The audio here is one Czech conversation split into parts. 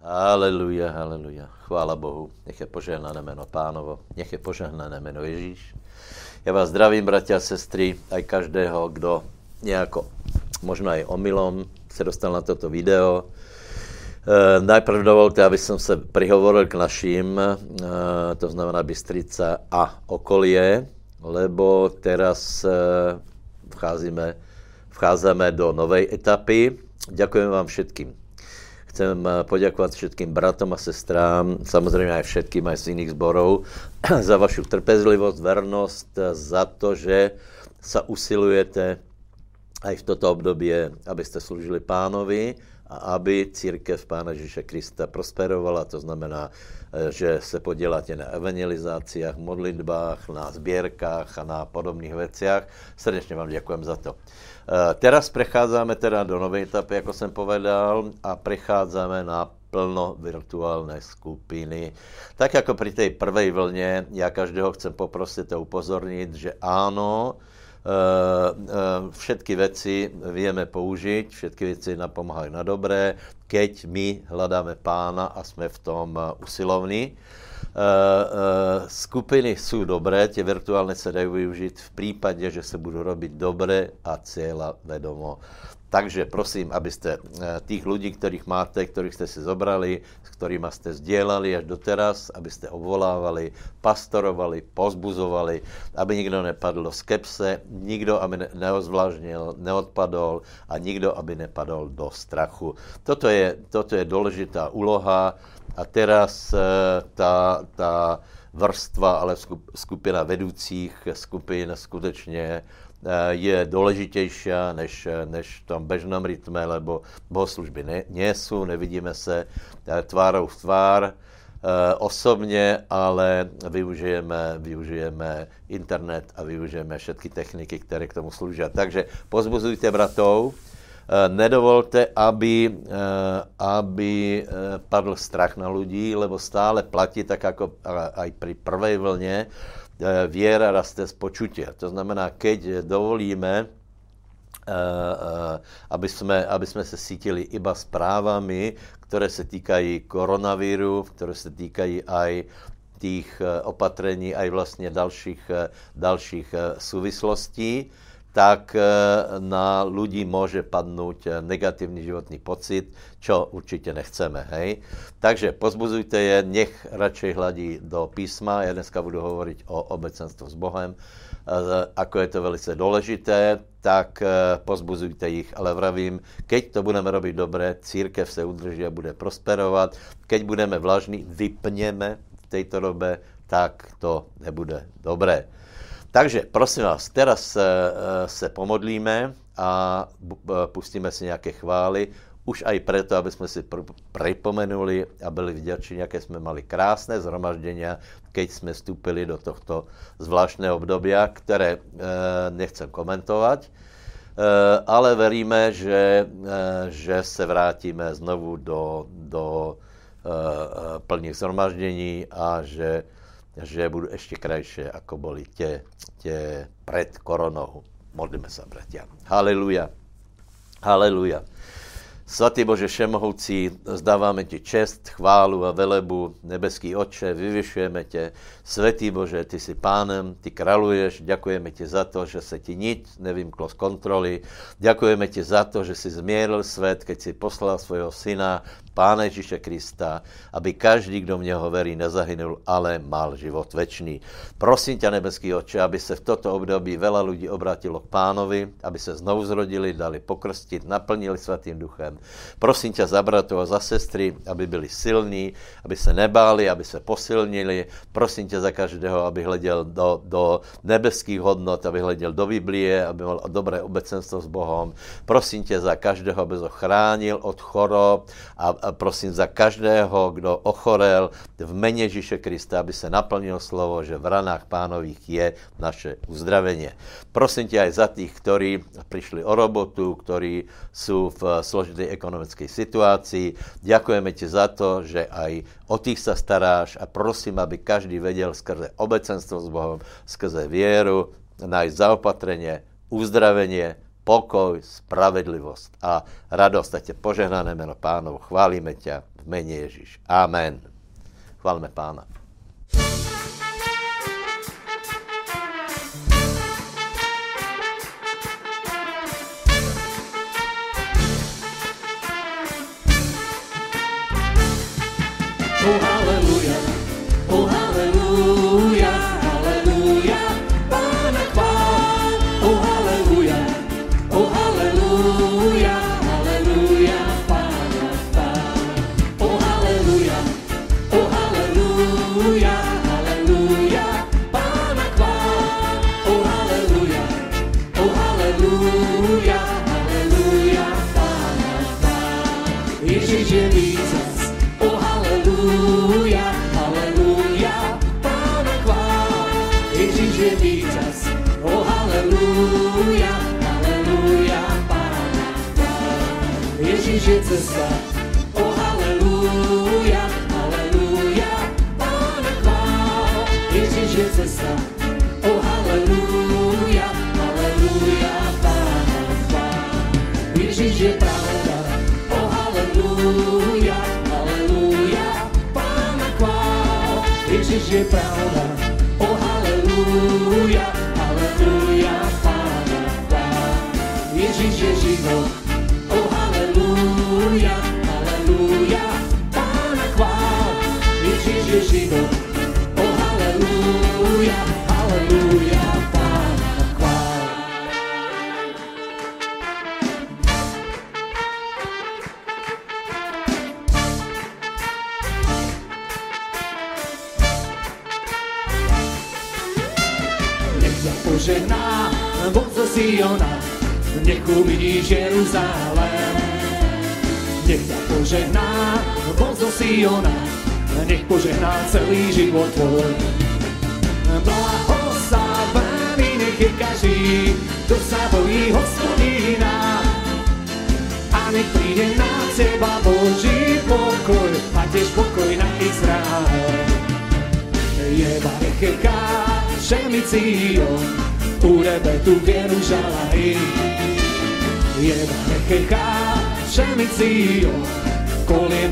Haleluja, haleluja. Chvála Bohu. Nech je požehnané jméno pánovo. Nech je požehnané jméno Ježíš. Já vás zdravím, bratia a sestry, aj každého, kdo nějako, možná i omylom, se dostal na toto video. E, najprv dovolte, aby som se prihovoril k našim, e, to znamená Bystrica a okolie, lebo teraz e, vcházíme, vcházíme do novej etapy. Ďakujem vám všetkým Chcem eh, poděkovat všetkým bratom a sestrám, samozřejmě aj všetkým aj z jiných zborov, za vašu trpezlivost, vernost, eh, za to, že sa usilujete aj v toto období, abyste služili pánovi a aby církev Pána Ježíše Krista prosperovala, to znamená, eh, že se poděláte na evangelizáciách, modlitbách, na sbírkách a na podobných věciach. Srdečně vám děkujem za to. Eh, teraz prechádzame teda do nové etapy, jako jsem povedal, a prechádzame na plno virtuálne skupiny. Tak jako pri tej prvej vlně, já každého chcem poprosit a upozornit, že áno, eh, eh, všetky věci vieme použiť, všetky věci napomáhají na dobré, keď my hledáme pána a jsme v tom usilovní. Uh, uh, skupiny jsou dobré, tě virtuálně se dají využít v případě, že se budou robit dobré a cíla vedomo. Takže prosím, abyste tých lidí, kterých máte, kterých jste si zobrali, s kterými jste sdělali až doteraz, abyste obvolávali, pastorovali, pozbuzovali, aby nikdo nepadl do skepse, nikdo, aby neozvlážnil, neodpadol a nikdo, aby nepadl do strachu. Toto je, toto je důležitá úloha, a teraz eh, ta, ta vrstva, ale skupina vedoucích skupin skutečně eh, je důležitější než, než v tom bežném rytme, lebo bohoslužby ne, nevidíme se eh, tvárou v tvár osobně, ale využijeme, využijeme internet a využijeme všechny techniky, které k tomu slouží. Takže pozbuzujte bratou, nedovolte, aby, eh, aby eh, padl strach na lidí, lebo stále platí, tak jako aj pri prvej vlně, věra raste z počutia. To znamená, keď dovolíme, aby jsme, aby jsme se cítili iba zprávami, které se týkají koronavíru, které se týkají aj těch opatrení, aj vlastně dalších, dalších souvislostí, tak eh, na ľudí může padnout eh, negativní životní pocit, čo určitě nechceme. Hej? Takže pozbuzujte je, nech radšej hladí do písma. Já dneska budu hovorit o obecenstvu s Bohem, eh, ako je to velice důležité, tak pozbuzujte jich, ale vravím, keď to budeme robit dobré, církev se udrží a bude prosperovat. Keď budeme vlažní, vypněme v této době, tak to nebude dobré. Takže prosím vás, teraz se, eh, pomodlíme a eh, pustíme si nějaké chvály, už aj preto, aby jsme si připomenuli a byli vděční, jaké jsme mali krásné zhromaždění, keď jsme vstupili do tohto zvláštného období, které e, nechcem komentovat, ale veríme, že, že se vrátíme znovu do, do plných zhromaždění a že že budou ještě krajší, jako byly tě, tě před koronou. Modlíme se, bratia. Haleluja. Haleluja. Svatý Bože Všemohoucí, zdáváme ti čest, chválu a velebu, nebeský Oče, vyvyšujeme tě. Svatý Bože, ty jsi pánem, ty kraluješ, děkujeme ti za to, že se ti nic nevymklo z kontroly. Děkujeme ti za to, že jsi změril svět, keď si poslal svého syna, Pána Ježíše Krista, aby každý, kdo v něho verí, nezahynul, ale mal život večný. Prosím tě, nebeský oče, aby se v toto období vela lidí obrátilo k pánovi, aby se znovu zrodili, dali pokrstit, naplnili svatým duchem. Prosím tě za bratov a za sestry, aby byli silní, aby se nebáli, aby se posilnili. Prosím tě za každého, aby hleděl do, do nebeských hodnot, aby hleděl do Biblie, aby měl dobré obecenstvo s Bohem. Prosím tě za každého, aby ho chránil od chorob a a prosím za každého, kdo ochorel v mene Ježíše Krista, aby se naplnilo slovo, že v ranách pánových je naše uzdravení. Prosím tě aj za tých, kteří přišli o robotu, kteří jsou v složité ekonomické situaci. Děkujeme ti za to, že aj o tých sa staráš a prosím, aby každý věděl skrze obecenstvo s Bohem, skrze věru, nájsť zaopatrenie, uzdravenie, pokoj, spravedlivost a radost. A tě požehnané jméno pánovu. Chválíme tě v jméně Ježíš. Amen. Chválme pána. Oh Ježíš je Sion U rebetu vjeružala i Jeba šemi Sion, Kolina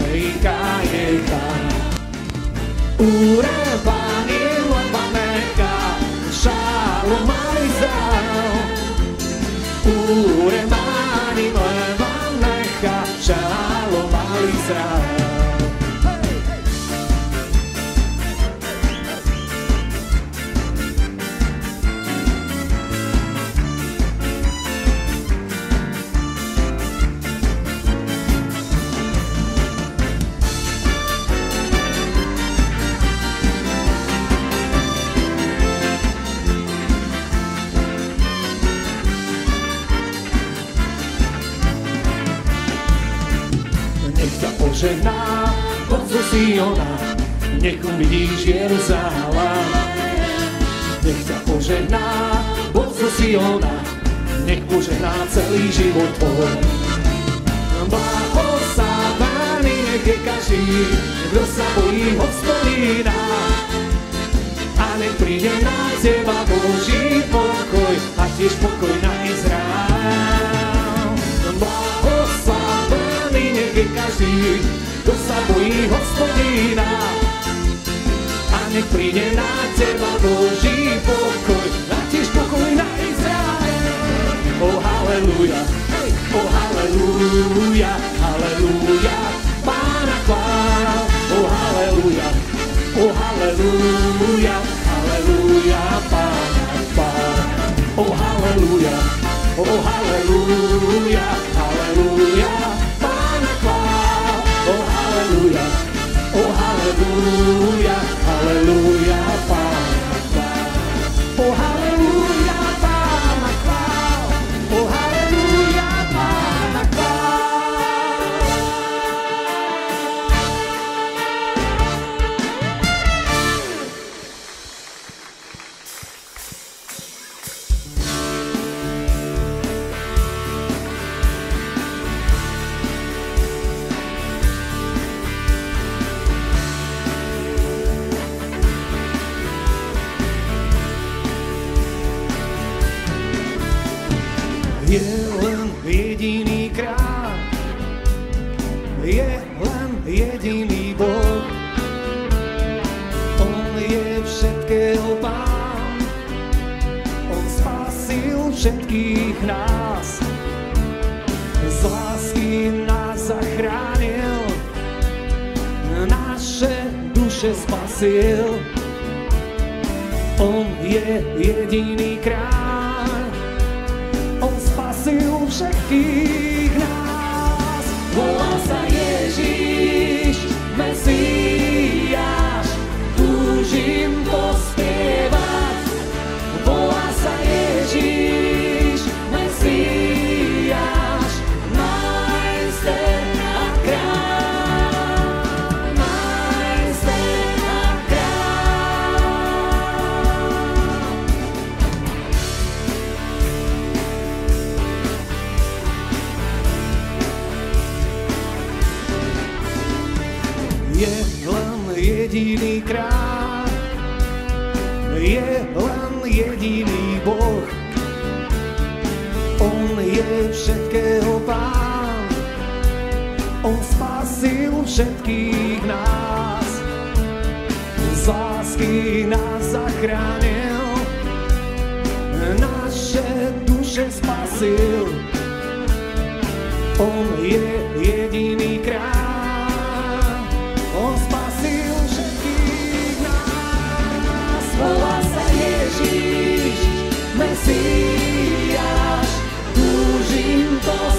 Požehná Boh zo Siona, nech uvidíš Jeruzalém. Nech ťa požehná zo Siona, nech požehná celý život tvoj. Blahoslavený nech je každý, kdo sa bojí hospodina. A nech príde na teba Boží pokoj, a tiež pokoj na Izrael. Je každý, kto sa bojí hospodina. A nech príde na teba Boží pokoj, tiež pokoj na Izrael. Oh, haleluja, oh, haleluja, haleluja, Pána chvál. Oh, haleluja, oh, haleluja, haleluja, Pána chvál. Oh, haleluja, oh, haleluja, haleluja, haleluja, oh, haleluja, haleluja, duše spasil. On je jediný král, on spasil všechny. všetkého pán. On spasil všetkých nás, z lásky nás zachránil, naše duše spasil. On Então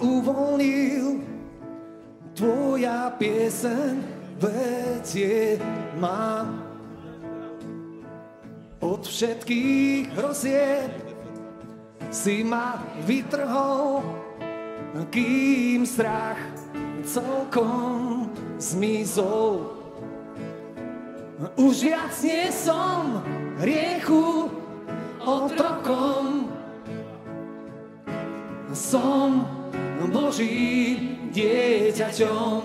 uvolnil, tvoja pieseň vedie ma od všetkých hrozieb si ma vytrhol, kým strach celkom zmizol. Už viac nie som hriechu otrokom. Som Božím dieťaťom.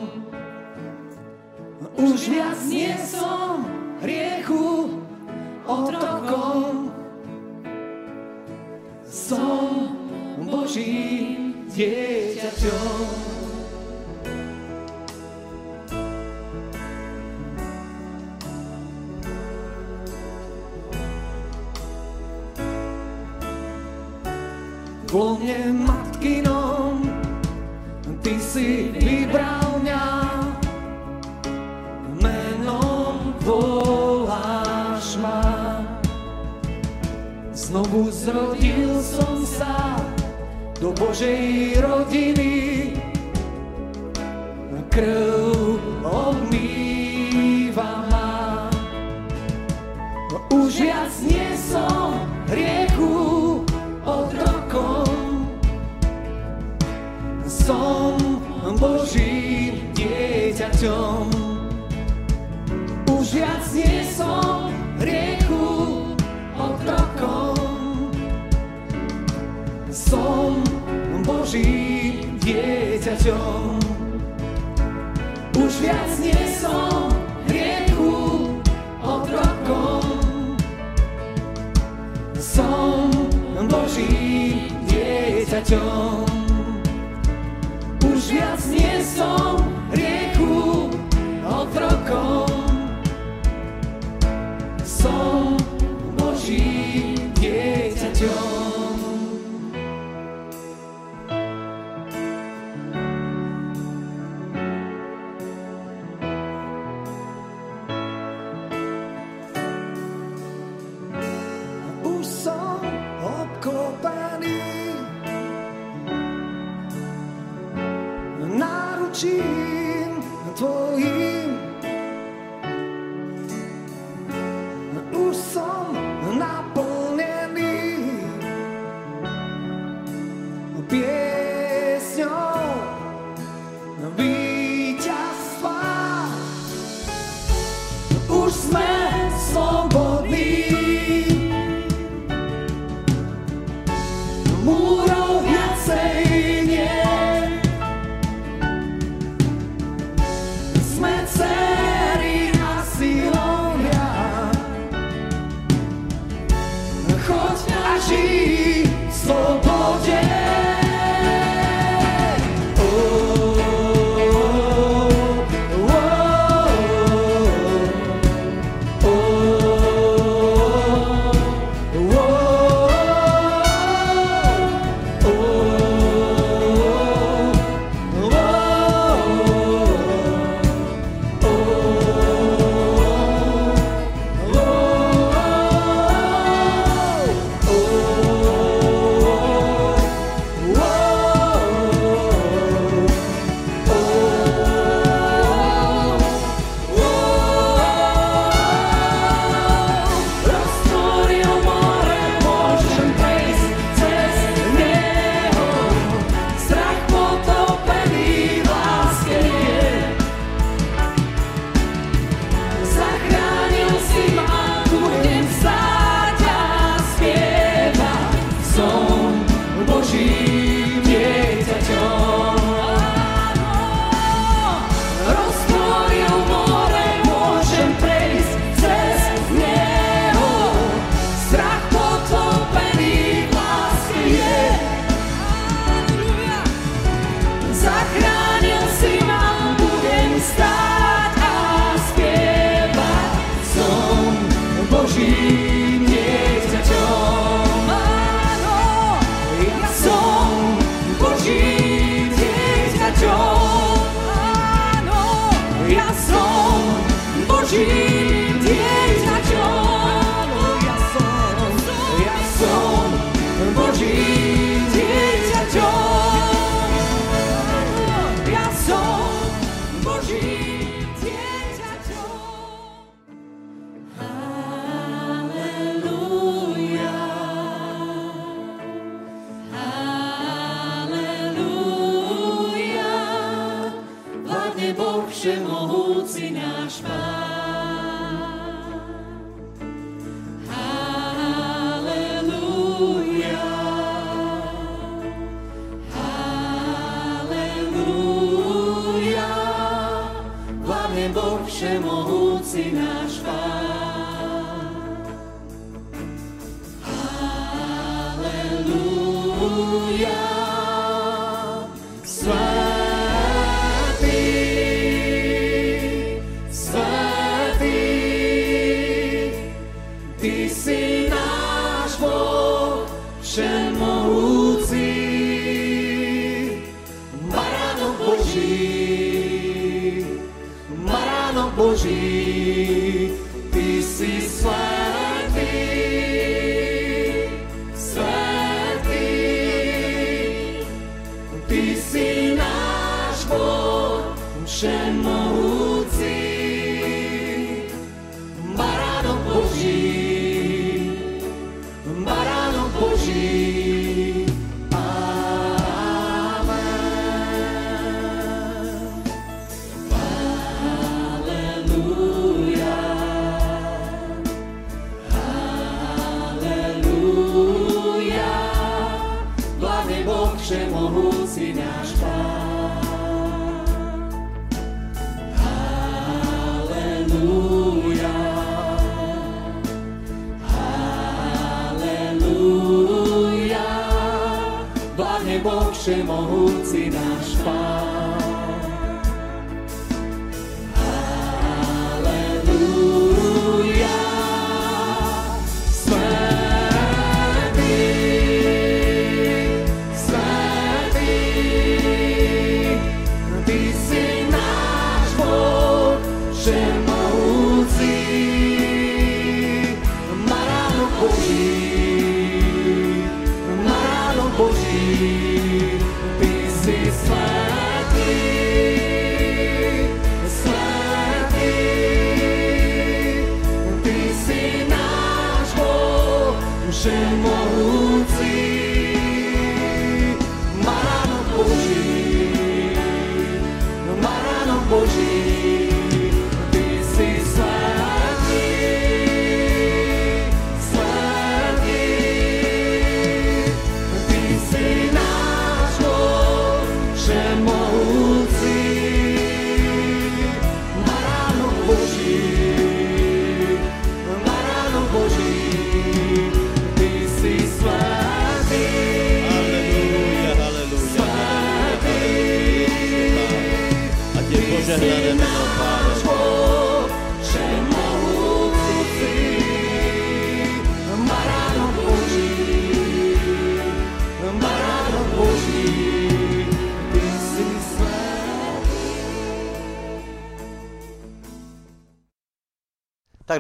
Už viac nie som hriechu otrokom. Som Božím dieťaťom. Vo mne má znovu zrodil som sa do Božej rodiny. Krv omýva ma. No už viac nie som hriechu rokov Som Božím dieťaťom. Už viac nie som 就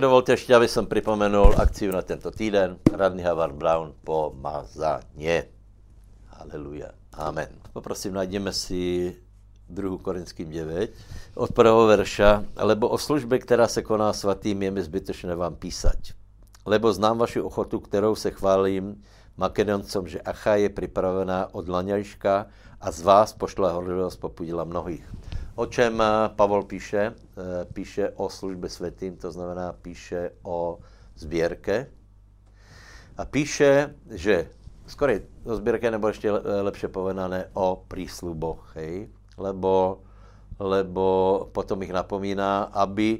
dovolte ještě, aby som pripomenul akciu na tento týden. Radný Havard Brown pomazanie. Haleluja. Amen. Poprosím, najdeme si 2. Korinským 9 od prvého verša, lebo o službě, která se koná svatým, je mi zbytečné vám písať. Lebo znám vaši ochotu, kterou se chválím Makedoncom, že Acha je připravená od Laňajška a z vás pošla horlivost popudila mnohých. O čem eh, Pavol píše? Eh, Píše o službě světým, to znamená píše o sběrke. A píše, že skoro o sběrke, nebo ještě le- lepše povedané o prísluboch, hej? Lebo, lebo potom ich napomíná, aby,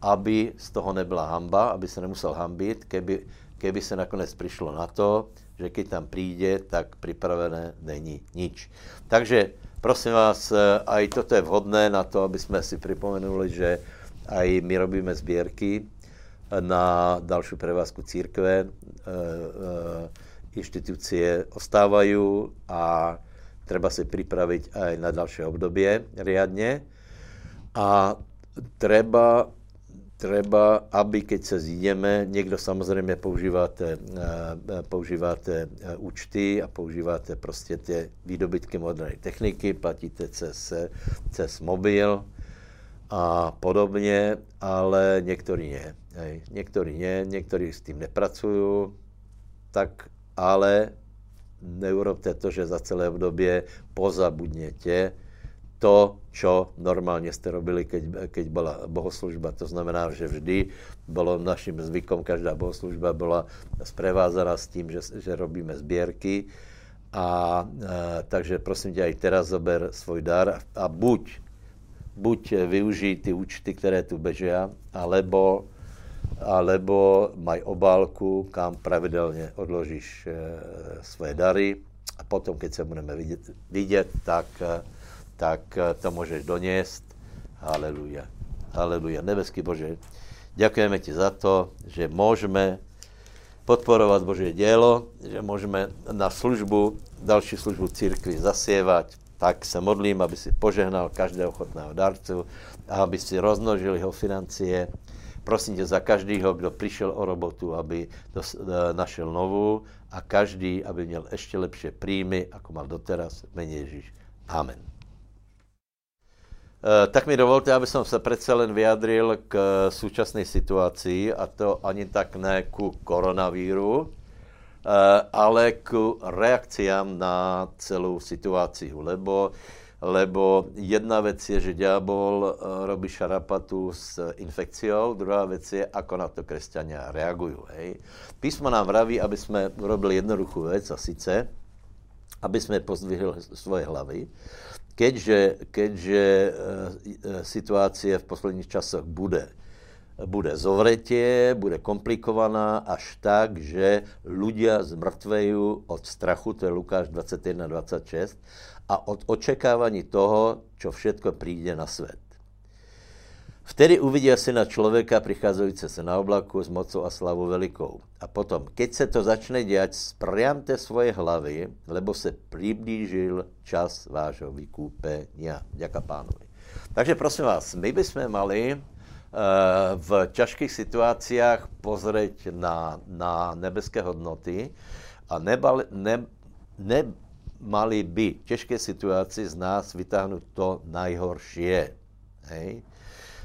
aby z toho nebyla hamba, aby se nemusel hambit, keby, keby se nakonec přišlo na to, že keď tam přijde, tak připravené není nič. Takže prosím vás, eh, aj toto je vhodné na to, aby jsme si připomenuli, že aj my robíme sbírky na další prevázku církve. Eh, eh, Inštitúcie ostávajú a treba si pripraviť aj na další obdobie riadne. A treba, treba, aby keď se zjídeme, někdo samozřejmě používáte, eh, používáte eh, účty a používáte prostě ty výdobytky moderní techniky, platíte cez, cez mobil a podobně, ale někteří ne. Hej. Někteří ne, někteří s tím nepracují, tak ale neurobte to, že za celé obdobie pozabudněte to, čo normálně jste robili, keď, keď byla bohoslužba. To znamená, že vždy bylo naším zvykom, každá bohoslužba byla sprevázaná s tím, že, že robíme sběrky. A, a takže prosím tě, i teraz zober svůj dar a buď buď využij ty účty, které tu beží, alebo, alebo maj obálku, kam pravidelně odložíš e, svoje dary a potom, keď se budeme vidět, vidět tak, e, tak to můžeš donést. Haleluja. Haleluja. Nebeský Bože, děkujeme ti za to, že můžeme podporovat Boží dělo, že můžeme na službu, další službu církvi zasievat, tak se modlím, aby si požehnal každého ochotného darcu a aby si rozmnožil jeho financie. Prosím tě za každého, kdo přišel o robotu, aby dos, e, našel novou a každý, aby měl ještě lepší príjmy, jako mal doteraz, mene Ježíš. Amen. E, tak mi dovolte, aby som se přece len vyjadril k současné situaci, a to ani tak ne ku koronavíru, Eh, ale k reakciám na celou situaci, lebo, lebo jedna věc je, že ďábel eh, robí šarapatu s infekciou, druhá věc je, ako na to křesťania reagují. Hej. Písmo nám vraví, aby jsme urobili jednoduchou věc, a sice, aby jsme pozdvihli svoje hlavy, keďže, keďže e, situácie v posledních časoch bude bude zovretě, bude komplikovaná až tak, že ľudia zmrtvejú od strachu, to je Lukáš 21-26, a od očekávání toho, čo všetko přijde na svět. Vtedy uvidí syna člověka přicházející se na oblaku s mocou a slavou velikou. A potom, keď se to začne dělat, spriamte svoje hlavy, lebo se přiblížil čas vášho vykúpenia. Děka pánovi. Takže prosím vás, my bychom mali Eh, v ťažkých situáciách pozrieť na, na nebeské hodnoty a nebali, ne, nemali by těžké situaci z nás vytáhnout to najhoršie. Hej?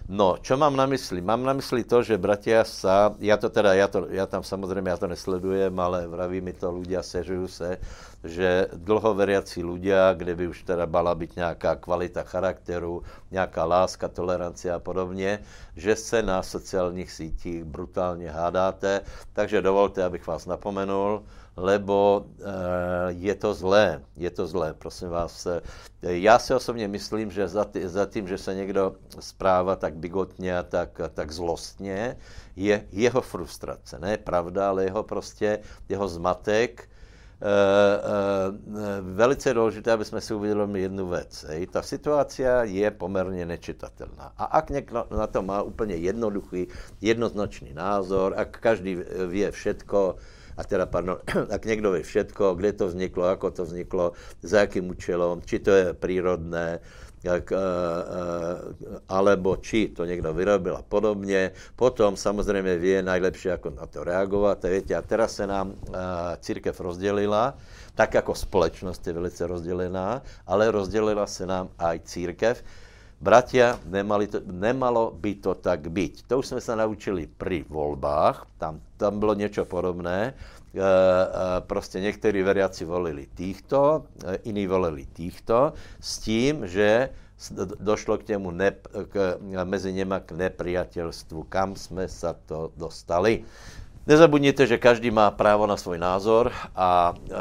No, čo mám na mysli? Mám na mysli to, že bratia sa, ja to teda, ja, to, ja tam samozrejme, ja to nesledujem, ale vraví mi to ľudia, sežujú se, že dlhoveriaci ľudia, kde by už teda mala byť nějaká kvalita charakteru, nějaká láska, tolerancia a podobně, že se na sociálních sítích brutálně hádáte, takže dovolte, abych vás napomenul, lebo eh, je to zlé, je to zlé, prosím vás. Já si osobně myslím, že za, tý, za tím, že se někdo zpráva tak bigotně a tak, tak zlostně, je jeho frustrace, ne pravda, ale jeho prostě, jeho zmatek, Uh, uh, velice důležité, aby jsme si uvědomili jednu věc. Ta situace je poměrně nečitatelná. A ak někdo na to má úplně jednoduchý, jednoznačný názor, a každý ví všetko, a teda, pardon, ak někdo ví všetko, kde to vzniklo, ako to vzniklo, za jakým účelom, či to je přírodné, jak, uh, uh, alebo či to někdo vyrobil a podobně. Potom samozřejmě ví najlepší, jako na to reagovat. A, víte, a teraz se nám uh, církev rozdělila, tak jako společnost je velice rozdělená, ale rozdělila se nám aj církev. Bratia, nemali to, nemalo by to tak být. To už jsme se naučili při volbách, tam, tam bylo něco podobné. E, e, prostě někteří veriaci volili týchto, e, volili týchto, s tím, že došlo k těmu ne, k, mezi něma k nepriateľstvu, kam jsme se to dostali. Nezabudněte, že každý má právo na svůj názor a e,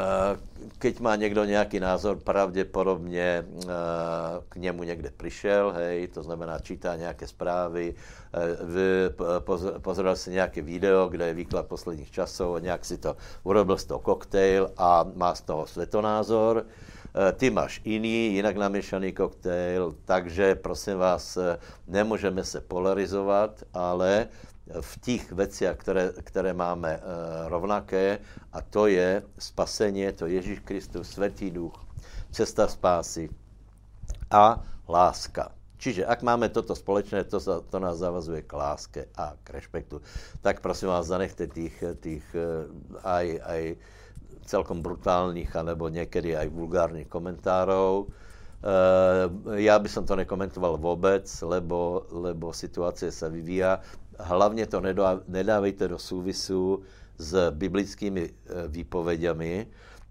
keď má někdo nějaký názor, pravděpodobně e, k němu někde přišel, hej, to znamená čítá nějaké zprávy, e, pozeral si nějaké video, kde je výklad posledních časů, nějak si to urobil z toho koktejl a má z toho světonázor. Ty máš jiný, jinak namíšaný koktejl, takže prosím vás, nemůžeme se polarizovat, ale v těch věcech, které, které máme uh, rovnaké, a to je spasení, to Ježíš Kristus, Svatý duch, cesta spásy a láska. Čiže ak máme toto společné, to, to nás zavazuje k láske a k respektu. Tak prosím vás, zanechte tých, tých uh, aj, aj celkom brutálních, anebo někdy aj vulgárních komentárov. Uh, já bych to nekomentoval vůbec, lebo, lebo situace se vyvíja hlavně to nedávejte do souvisu s biblickými eh, výpověďami,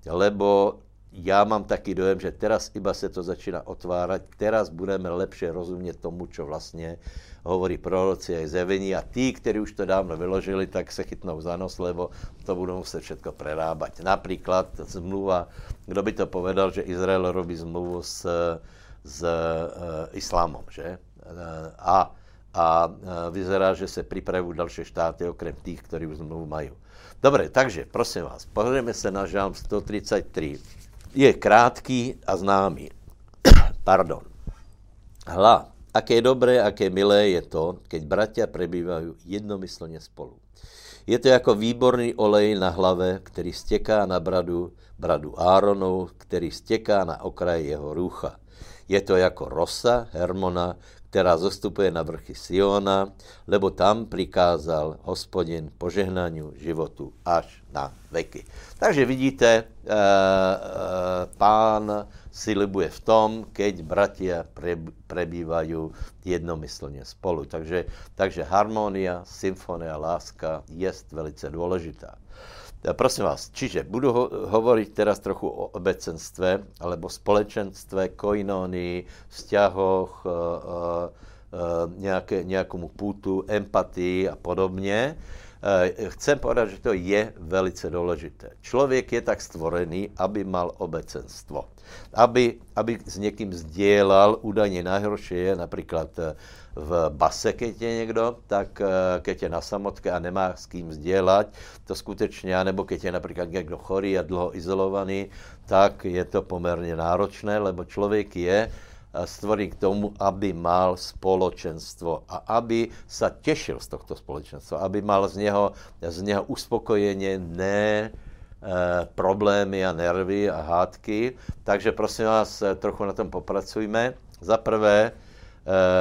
lebo já mám taky dojem, že teraz iba se to začíná otvárat, teraz budeme lepše rozumět tomu, co vlastně hovorí proroci a zjevení a tí, kteří už to dávno vyložili, tak se chytnou za nos, lebo to budou muset všechno prerábať. Například zmluva, kdo by to povedal, že Izrael robí zmluvu s, s e, islámom, že? A, a vyzerá, že se připravují další štáty, okrem tých, ktorí už zmluvu mají. Dobre, takže prosím vás, pozrieme se na žálm 133. Je krátký a známý. Pardon. Hla, aké dobré, aké milé je to, keď bratia prebývajú jednomyslně spolu. Je to jako výborný olej na hlave, který steká na bradu, bradu Áronov, který steká na okraj jeho rúcha. Je to jako rosa Hermona, která zostupuje na vrchy Siona, lebo tam prikázal hospodin požehnaniu životu až na veky. Takže vidíte, e, e, pán si libuje v tom, keď bratia pre, prebývajú jednomyslně spolu. Takže, takže harmonia, symfonia, láska je velice důležitá. Prosím vás, čiže budu ho, hovoriť teraz trochu o obecenstve, alebo společenstve, koinónii, vzťahoch, e, e, nějaké, nějakému půtu, empatii a podobně. E, chcem povedat, že to je velice důležité. Člověk je tak stvorený, aby mal obecenstvo. Aby, aby s někým sdělal, údajně najhorší je například v base, keď je někdo, tak eh, keď je na samotke a nemá s kým sdělat, to skutečně, nebo keď je například někdo chorý a dlouho izolovaný, tak je to poměrně náročné, lebo člověk je eh, stvorí k tomu, aby mal spoločenstvo a aby sa těšil z tohto společenstva, aby mal z něho, z něho uspokojeně, ne e, problémy a nervy a hádky. Takže prosím vás, trochu na tom popracujme. Za prvé,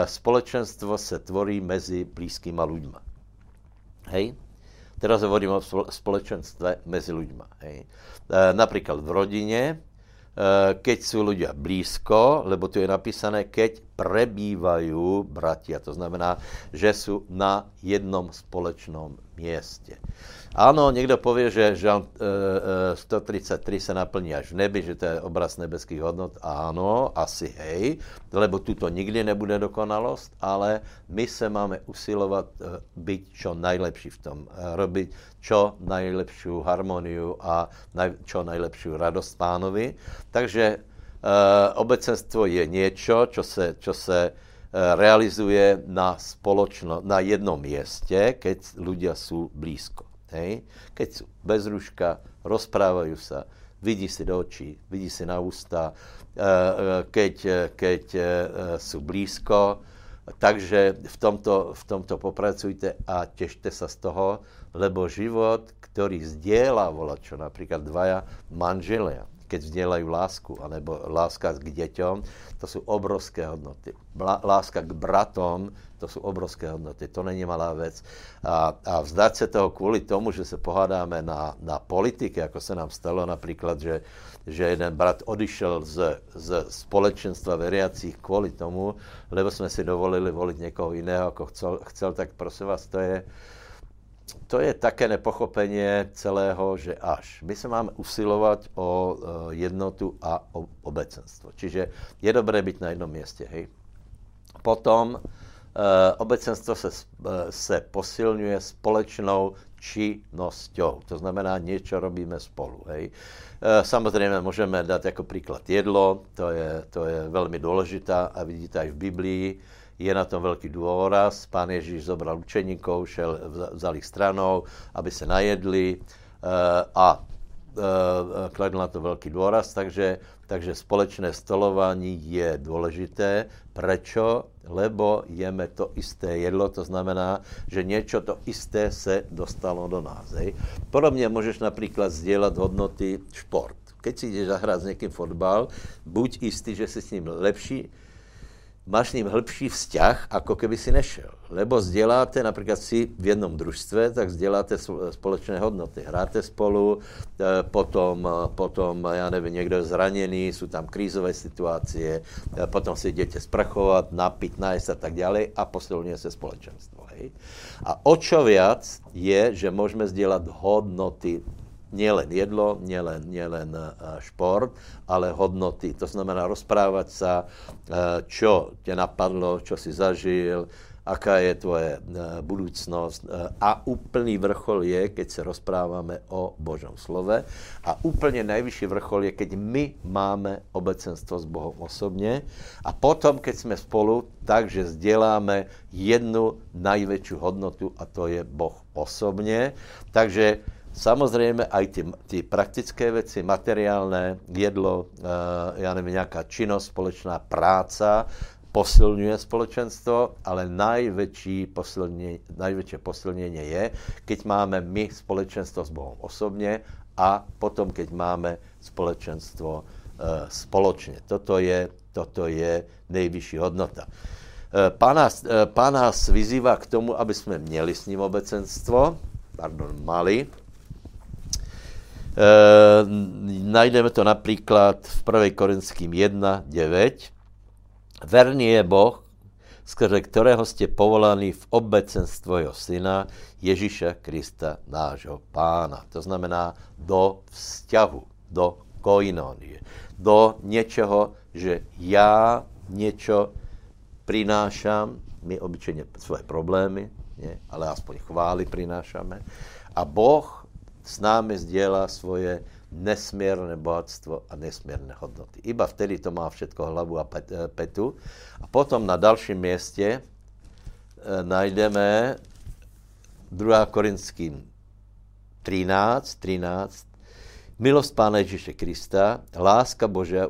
společenstvo se tvorí mezi blízkýma ľuďma. Hej? Teraz hovorím o společenstve mezi ľuďma. Hej? E, napríklad v rodine, e, keď sú ľudia blízko, lebo tu je napísané, keď prebývajú bratia. To znamená, že sú na jednom společnom mieste. Ano, někdo pově, že Žalm 133 se naplní až v nebi, že to je obraz nebeských hodnot. Ano, asi hej, lebo tuto nikdy nebude dokonalost, ale my se máme usilovat eh, být čo najlepší v tom, eh, robit čo najlepší harmoniu a čo najlepší radost pánovi. Takže obecenstvo je něco, čo se, čo se realizuje na spoločno, na jednom mieste, keď ľudia sú blízko. Hej? Keď sú bez ruška, rozprávajú sa, vidí si do očí, vidí si na ústa, eh, eh, keď, keď eh, sú blízko. Takže v tomto, v tomto popracujte a tešte sa z toho, lebo život, ktorý zdieľa volačo, napríklad dvaja manželia, keď vzdělají lásku, anebo láska k děťom, to jsou obrovské hodnoty. Láska k bratom, to jsou obrovské hodnoty, to není malá věc. A, a vzdát se toho kvůli tomu, že se pohádáme na, na politiky, jako se nám stalo například, že, že jeden brat odišel z, z společenstva veriacích kvůli tomu, lebo jsme si dovolili volit někoho jiného, jako chcel, chcel tak prosím vás, to je, to je také nepochopení celého, že až. My se máme usilovat o eh, jednotu a o obecenstvo. Čiže je dobré být na jednom městě. Hej. Potom obecenstvo se, uh, se posilňuje společnou činnosťou. To znamená, něco robíme spolu. Hej. Uh, samozřejmě můžeme dát jako příklad jedlo, to je, to je velmi důležitá a vidíte i v Biblii, je na tom velký důraz. Pán Ježíš zobral učeníkov, šel, vzal jich stranou, aby se najedli eh, a eh, kladl na to velký důraz, takže, takže společné stolování je důležité. Prečo? Lebo jeme to isté jedlo, to znamená, že něco to isté se dostalo do nás. Hej. Podobně můžeš například sdělat hodnoty šport. Keď si jdeš zahrát s někým fotbal, buď jistý, že jsi s ním lepší, máš s ním hĺbší vzťah, ako keby si nešel. Lebo sděláte, například si v jednom družstve, tak sděláte společné hodnoty. Hráte spolu, e, potom, e, potom já nevím, někdo je zraněný, jsou tam krízové situace, e, potom si jdete sprchovat, napít, najíst a tak dále a posilňuje se společenstvo. Hej? A o čo viac je, že můžeme sdělat hodnoty nielen jedlo, nielen, nielen eh, šport, ale hodnoty. To znamená rozprávat se, eh, čo tě napadlo, čo si zažil, aká je tvoje budoucnost. A úplný vrchol je, keď se rozpráváme o Božom slove. A úplně nejvyšší vrchol je, keď my máme obecenstvo s Bohem osobně. A potom, keď jsme spolu, takže sděláme jednu největší hodnotu a to je Boh osobně. Takže Samozřejmě i ty, ty praktické věci, materiálné, jedlo, já nevím, nějaká činnost, společná práca, posilňuje společenstvo, ale největší posilně, největší posilnění je, keď máme my společenstvo s Bohem osobně a potom, keď máme společenstvo uh, společně. Toto je, toto je nejvyšší hodnota. Uh, pán nás, pán nás vyzývá k tomu, aby jsme měli s ním obecenstvo, pardon, mali, E, najdeme to například v 1. Korinským 1, 9. Verný je Boh, skrze kterého jste povolaný v obecenstvo jeho syna Ježíše Krista, nášho pána. To znamená do vzťahu, do koinonie, do něčeho, že já něco prinášám, my obyčejně svoje problémy, ne, ale aspoň chvály prinášame, a Boh s námi sdělá svoje nesmírné bohatstvo a nesmírné hodnoty. Iba vtedy to má všetko hlavu a eh, petu. A potom na dalším městě e, najdeme 2. Korinským 13, 13, milost Pána Ježíše Krista, láska Božia,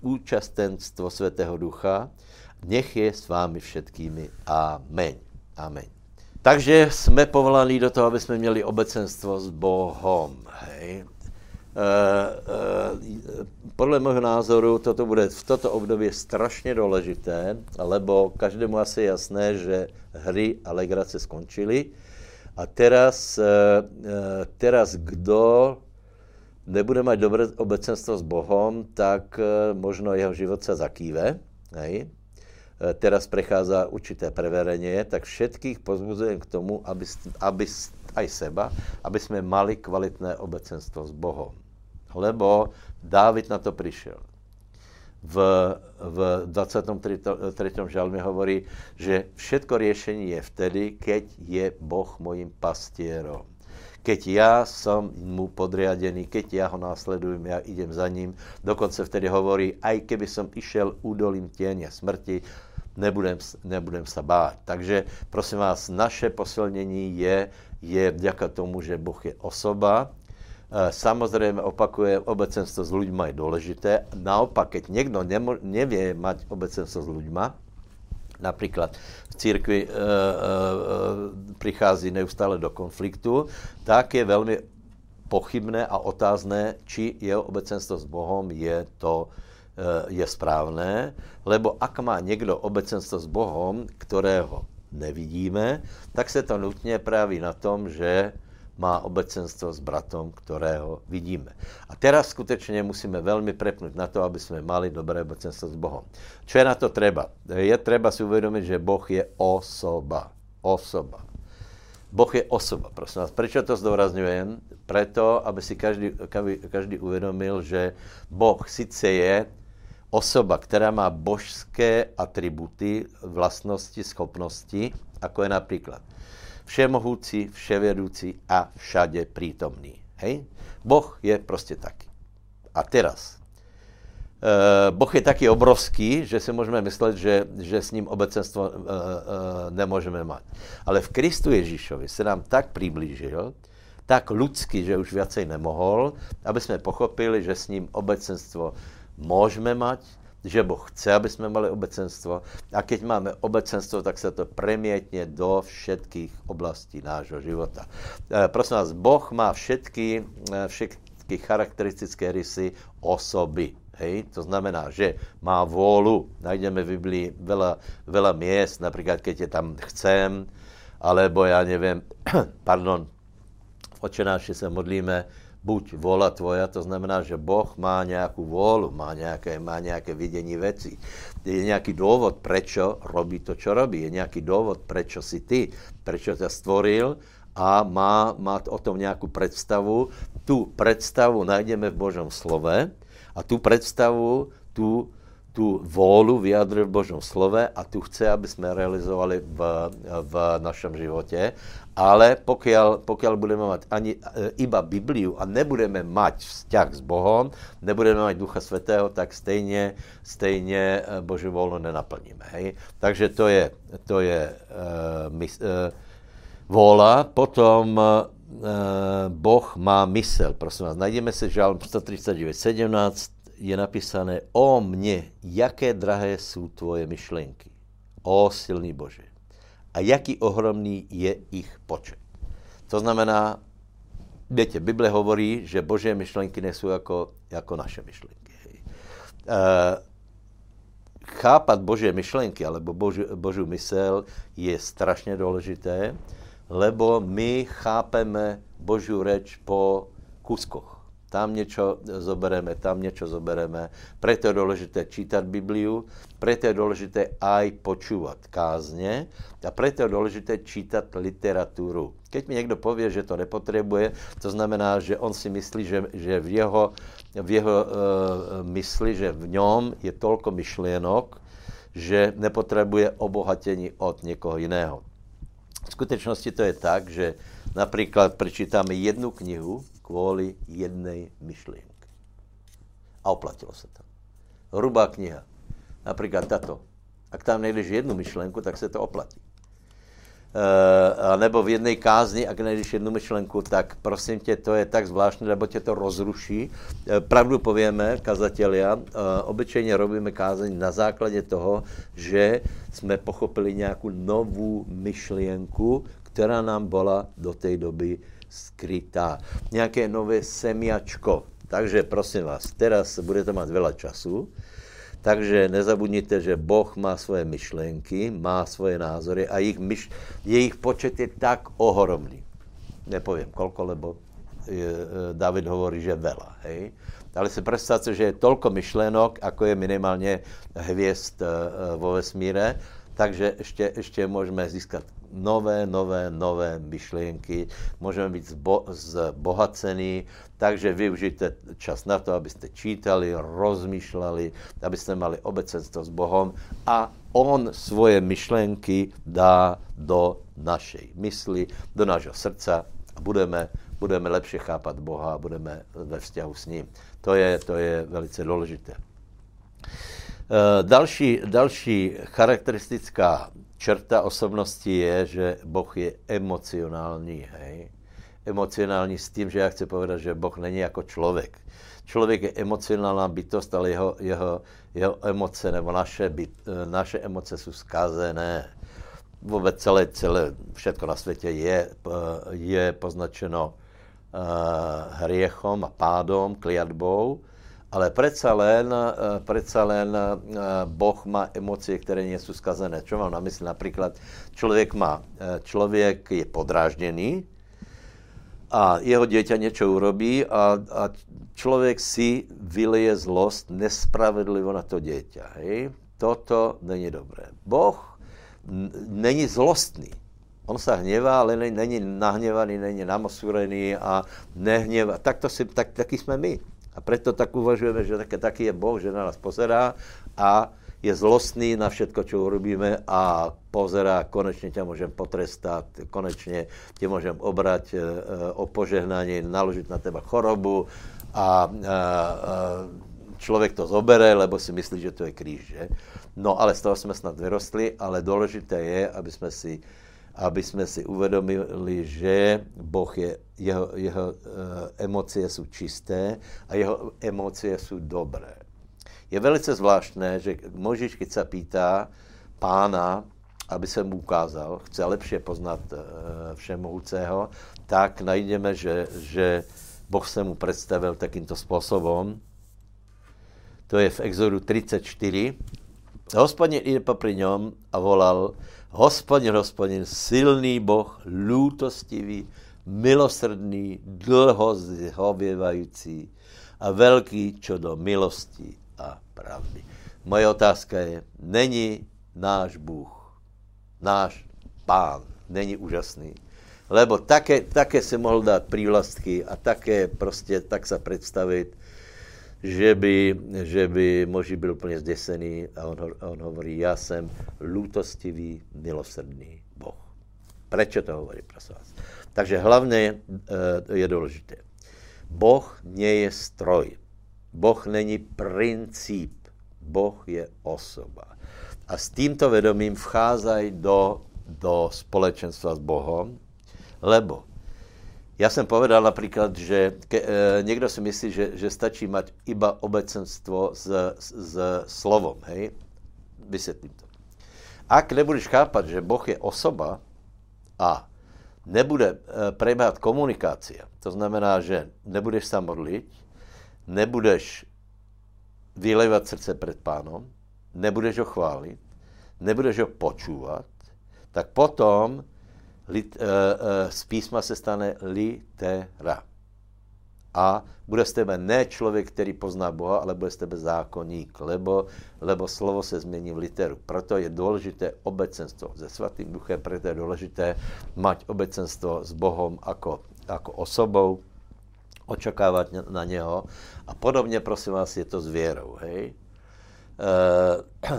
účastenstvo Svatého Ducha, nech je s vámi všetkými. Amen. Amen. Takže jsme povolaní do toho, aby jsme měli obecenstvo s Bohem. Hej. E, e, podle mého názoru toto bude v toto období strašně důležité, lebo každému asi je jasné, že hry a legrace skončily. A teraz, e, teraz kdo nebude mít dobré obecenstvo s Bohem, tak možno jeho život se zakýve. Hej. Teraz prechádza určité preverenie, tak všetkých pozbuzujem k tomu, aby, aby aj seba, aby jsme mali kvalitné obecenstvo s Bohem lebo Dávid na to přišel. V, v 23. žalmě hovorí, že všetko řešení je vtedy, keď je Boh mojím pastierom. Keď já jsem mu podriadený, keď já ho následujem, já idem za ním. Dokonce vtedy hovorí, aj keby som išel údolím těně smrti, nebudem, nebudem se bát. Takže prosím vás, naše posilnění je, je vďaka tomu, že Boh je osoba, Eh, samozřejmě opakuje, obecenstvo s lidmi je důležité. Naopak, keď někdo nevě mať obecenstvo s lidmi, například v církvi e, e, přichází neustále do konfliktu, tak je velmi pochybné a otázné, či jeho obecenstvo s Bohem je to je správné, lebo ak má někdo obecenstvo s Bohem, kterého nevidíme, tak se to nutně praví na tom, že má obecenstvo s bratom, kterého vidíme. A teraz skutečně musíme velmi prepnout na to, aby jsme mali dobré obecenstvo s Bohem. Co je na to treba? Je treba si uvědomit, že Boh je osoba. Osoba. Boh je osoba, prosím vás. Proč to zdůrazňujem? Proto, aby si každý, každý uvědomil, že Boh sice je osoba, která má božské atributy, vlastnosti, schopnosti, jako je například všemohoucí, vševědoucí a všade přítomný. Hej? Boh je prostě taky. A teraz, Uh, boh je taky obrovský, že si můžeme myslet, že, že s ním obecenstvo uh, uh, nemůžeme mít. Ale v Kristu Ježíšovi se nám tak přiblížil, tak ľudsky, že už viacej nemohol, aby jsme pochopili, že s ním obecenstvo můžeme mít, že Boh chce, aby jsme mali obecenstvo a keď máme obecenstvo, tak se to premietne do všetkých oblastí nášho života. E, prosím vás, Boh má všetky, e, všetky charakteristické rysy osoby. Hej? To znamená, že má vôľu. Najdeme v Biblii veľa, veľa miest, například keď je tam chcem, alebo já nevím, pardon, v očenáši se modlíme, buď vola tvoja, to znamená, že Boh má nějakou vůlu, má nějaké, má nějaké vidění věcí. Je nějaký důvod, prečo robí to, čo robí. Je nějaký důvod, prečo si ty, prečo tě stvoril a má, má o tom nějakou představu. Tu představu najdeme v Božom slove a tu představu, tu tu vôľu vyjadril v Božom slove a tu chce, aby sme realizovali v, v našem životě. Ale pokiaľ, pokiaľ budeme mať ani, e, iba Bibliu a nebudeme mať vzťah s Bohom, nebudeme mať Ducha Svetého, tak stejně, stejně e, Boží vôľu nenaplníme. Hej? Takže to je, to je uh, mys, uh, vôľa. Potom uh, Boh má mysel. Prosím vás, najdeme si žalm 139, 17 je napísané o mně, jaké drahé jsou tvoje myšlenky. O silný Bože. A jaký ohromný je ich počet. To znamená, viete, Bible hovorí, že Božie myšlenky nejsou jako, jako naše myšlenky. Hej. E, chápat Božie myšlenky, alebo Boží, Boží mysel je strašně důležité, lebo my chápeme Boží reč po kuskoch tam něco zobereme, tam něco zobereme. Preto je důležité čítat Bibliu, preto je důležité aj počúvat kázně a preto je důležité čítat literaturu. Keď mi někdo pově, že to nepotřebuje, to znamená, že on si myslí, že, že v jeho, v jeho uh, mysli, že v něm je tolko myšlienok, že nepotřebuje obohatění od někoho jiného. V skutečnosti to je tak, že například přečítáme jednu knihu, kvůli jednej myšlienke. A oplatilo se to. Hrubá kniha. Například tato. Ak tam nejdeš jednu myšlenku, tak se to oplatí. Uh, nebo v jedné kázni, ak nejdeš jednu myšlenku, tak prosím tě, to je tak zvláštní, lebo tě to rozruší. Uh, pravdu povíme, kazatelia, uh, obyčejně robíme kázeň na základě toho, že jsme pochopili nějakou novou myšlienku, která nám byla do té doby skrytá. Nějaké nové semiačko. Takže prosím vás, teraz budete mít veľa času, takže nezabudnite, že Boh má svoje myšlenky, má svoje názory a jejich, myš, jejich počet je tak ohromný. Nepovím kolko, lebo e, David hovorí, že veľa. Hej? Ale si představte, že je tolko myšlenok, ako je minimálně hvězd e, vo vesmíre, takže ještě, ještě můžeme získat nové, nové, nové myšlienky, můžeme být zbo, takže využijte čas na to, abyste čítali, rozmýšleli, abyste mali obecenstvo s Bohom a On svoje myšlenky dá do našej mysli, do nášho srdca a budeme, budeme lepše chápat Boha a budeme ve vzťahu s ním. To je, to je velice důležité. Eh, další, další charakteristická čerta osobnosti je, že Boh je emocionální, hej? Emocionální s tím, že já chci povedat, že Boh není jako člověk. Člověk je emocionální bytost, ale jeho, jeho, jeho emoce nebo naše, byt, naše emoce jsou zkazené. Vůbec celé, celé, všetko na světě je, je poznačeno uh, hriechom a pádom, kliatbou, ale predsa len, eh, predsa len eh, Boh má emocie, které nie sú skazené. Čo mám na mysli? Napríklad člověk má, eh, člověk je podrážděný a jeho dieťa niečo urobí a, a člověk si vyleje zlost nespravedlivo na to dieťa. Hej? Toto není dobré. Boh není zlostný. On se hněvá, ale není nahněvaný, není namosúrený a nehněvá. Tak, to si, tak, taky jsme my. A preto tak uvažujeme, že taky je Boh, že na nás pozerá a je zlostný na všetko, čo urobíme a pozerá, konečně tě můžem potrestat, konečně tě můžem obrať e, o požehnání, naložit na teba chorobu a, člověk to zobere, lebo si myslí, že to je kříž. Že? No ale z toho jsme snad vyrostli, ale důležité je, aby jsme si aby jsme si uvědomili, že Boh je, jeho, jeho uh, emoce jsou čisté a jeho emoce jsou dobré. Je velice zvláštné, že Možíš, když se pýtá pána, aby se mu ukázal, chce lepše poznat uh, všemohoucího, tak najdeme, že, že Boh se mu představil takýmto způsobem. To je v Exodu 34. Hospodin jde popri něm a volal, Hospodin, hospodin, silný Boh, lútostivý, milosrdný, dlho zhověvající a velký čo do milosti a pravdy. Moje otázka je, není náš Bůh, náš pán, není úžasný. Lebo také, také se mohl dát prívlastky a také prostě tak se představit, že by, že by moží byl úplně zdesený a on, on hovorí, já jsem lútostivý, milosrdný Boh. Proč to hovorí, prosím vás? Takže hlavně eh, je důležité. Boh nie je stroj. Boh není princip. Boh je osoba. A s tímto vedomím vcházají do, do společenstva s Bohem, lebo já jsem povedal například, že ke, e, někdo si myslí, že, že stačí mít iba obecenstvo s, s, s slovom, hej? Vysvětlím to. Ak nebudeš chápat, že Boh je osoba a nebude e, prebáhat komunikácia, to znamená, že nebudeš se modlit, nebudeš vylevat srdce před pánom, nebudeš ho chválit, nebudeš ho počúvat, tak potom lit, uh, uh, z písma se stane litera. A bude z tebe ne člověk, který pozná Boha, ale bude z tebe zákonník, lebo, lebo slovo se změní v literu. Proto je důležité obecenstvo se svatým duchem, proto je důležité mať obecenstvo s Bohem jako, jako osobou, očekávat na něho. A podobně, prosím vás, je to s věrou. Hej? Uh,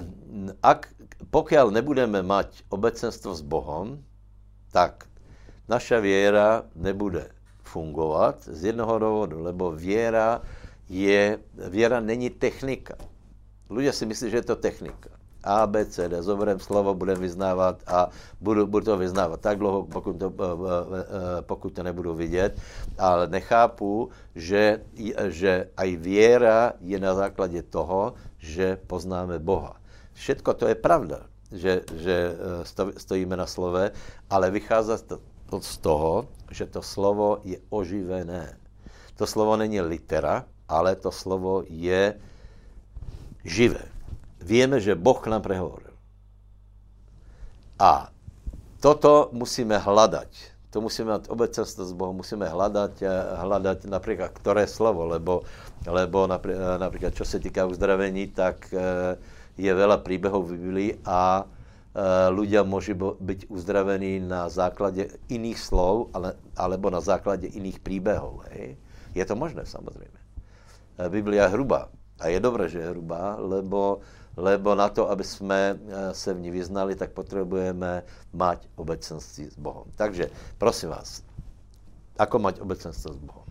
ak, pokud nebudeme mať obecenstvo s Bohem, tak naša věra nebude fungovat z jednoho důvodu, lebo věra je, věra není technika. Lidé si myslí, že je to technika. A, B, C, D, zoberem slovo, budeme vyznávat a budu, budu to vyznávat tak dlouho, pokud to, eh, eh, eh, pokud to nebudu vidět, ale nechápu, že, že aj věra je na základě toho, že poznáme Boha. Všetko to je pravda že, že eh, stojíme na slove, ale vychází to z toho, že to slovo je oživené. To slovo není litera, ale to slovo je živé. Víme, že Boh nám prehovoril. A toto musíme hledat. To musíme mít obecenstvo s Bohem, musíme hledat, eh, hledat například které slovo, lebo, lebo například, čo se týká uzdravení, tak eh, je veľa príbehov v Biblii a e, ľudia môžu byť uzdravení na základě iných slov, ale, alebo na základě iných príbehov. Hej. Je to možné samozřejmě. E, Biblia je hrubá. A je dobré, že je hrubá, lebo, lebo na to, aby jsme e, se v ní vyznali, tak potřebujeme mať obecenství s Bohem. Takže prosím vás, ako mať obecenstvo s Bohem?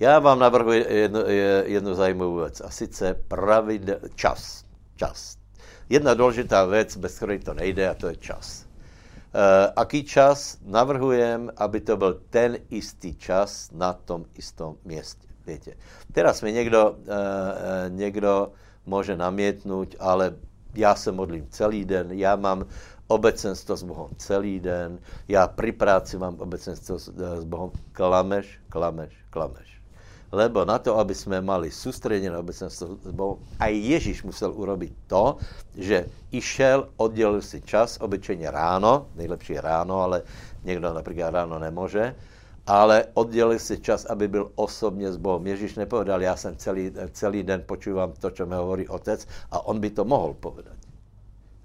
Já vám navrhuji jednu, jednu zajímavou věc, a sice pravidel, čas. Čas. Jedna důležitá věc, bez které to nejde, a to je čas. Uh, aký čas? Navrhujem, aby to byl ten istý čas na tom istom městě. Víte. Teraz mi někdo, uh, někdo může namětnout, ale já se modlím celý den, já mám obecenstvo s Bohem celý den, já při práci mám obecenstvo s, s Bohem. Klameš, klameš, klameš. Lebo na to, aby jsme mali soustředěné obecenstvo s Bohem, a Ježíš musel urobit to, že išel, oddělil si čas, obyčejně ráno, nejlepší je ráno, ale někdo například ráno nemůže, ale oddělil si čas, aby byl osobně s Bohem. Ježíš nepovedal, já jsem celý, celý den počívám to, co mi hovorí otec a on by to mohl povedat.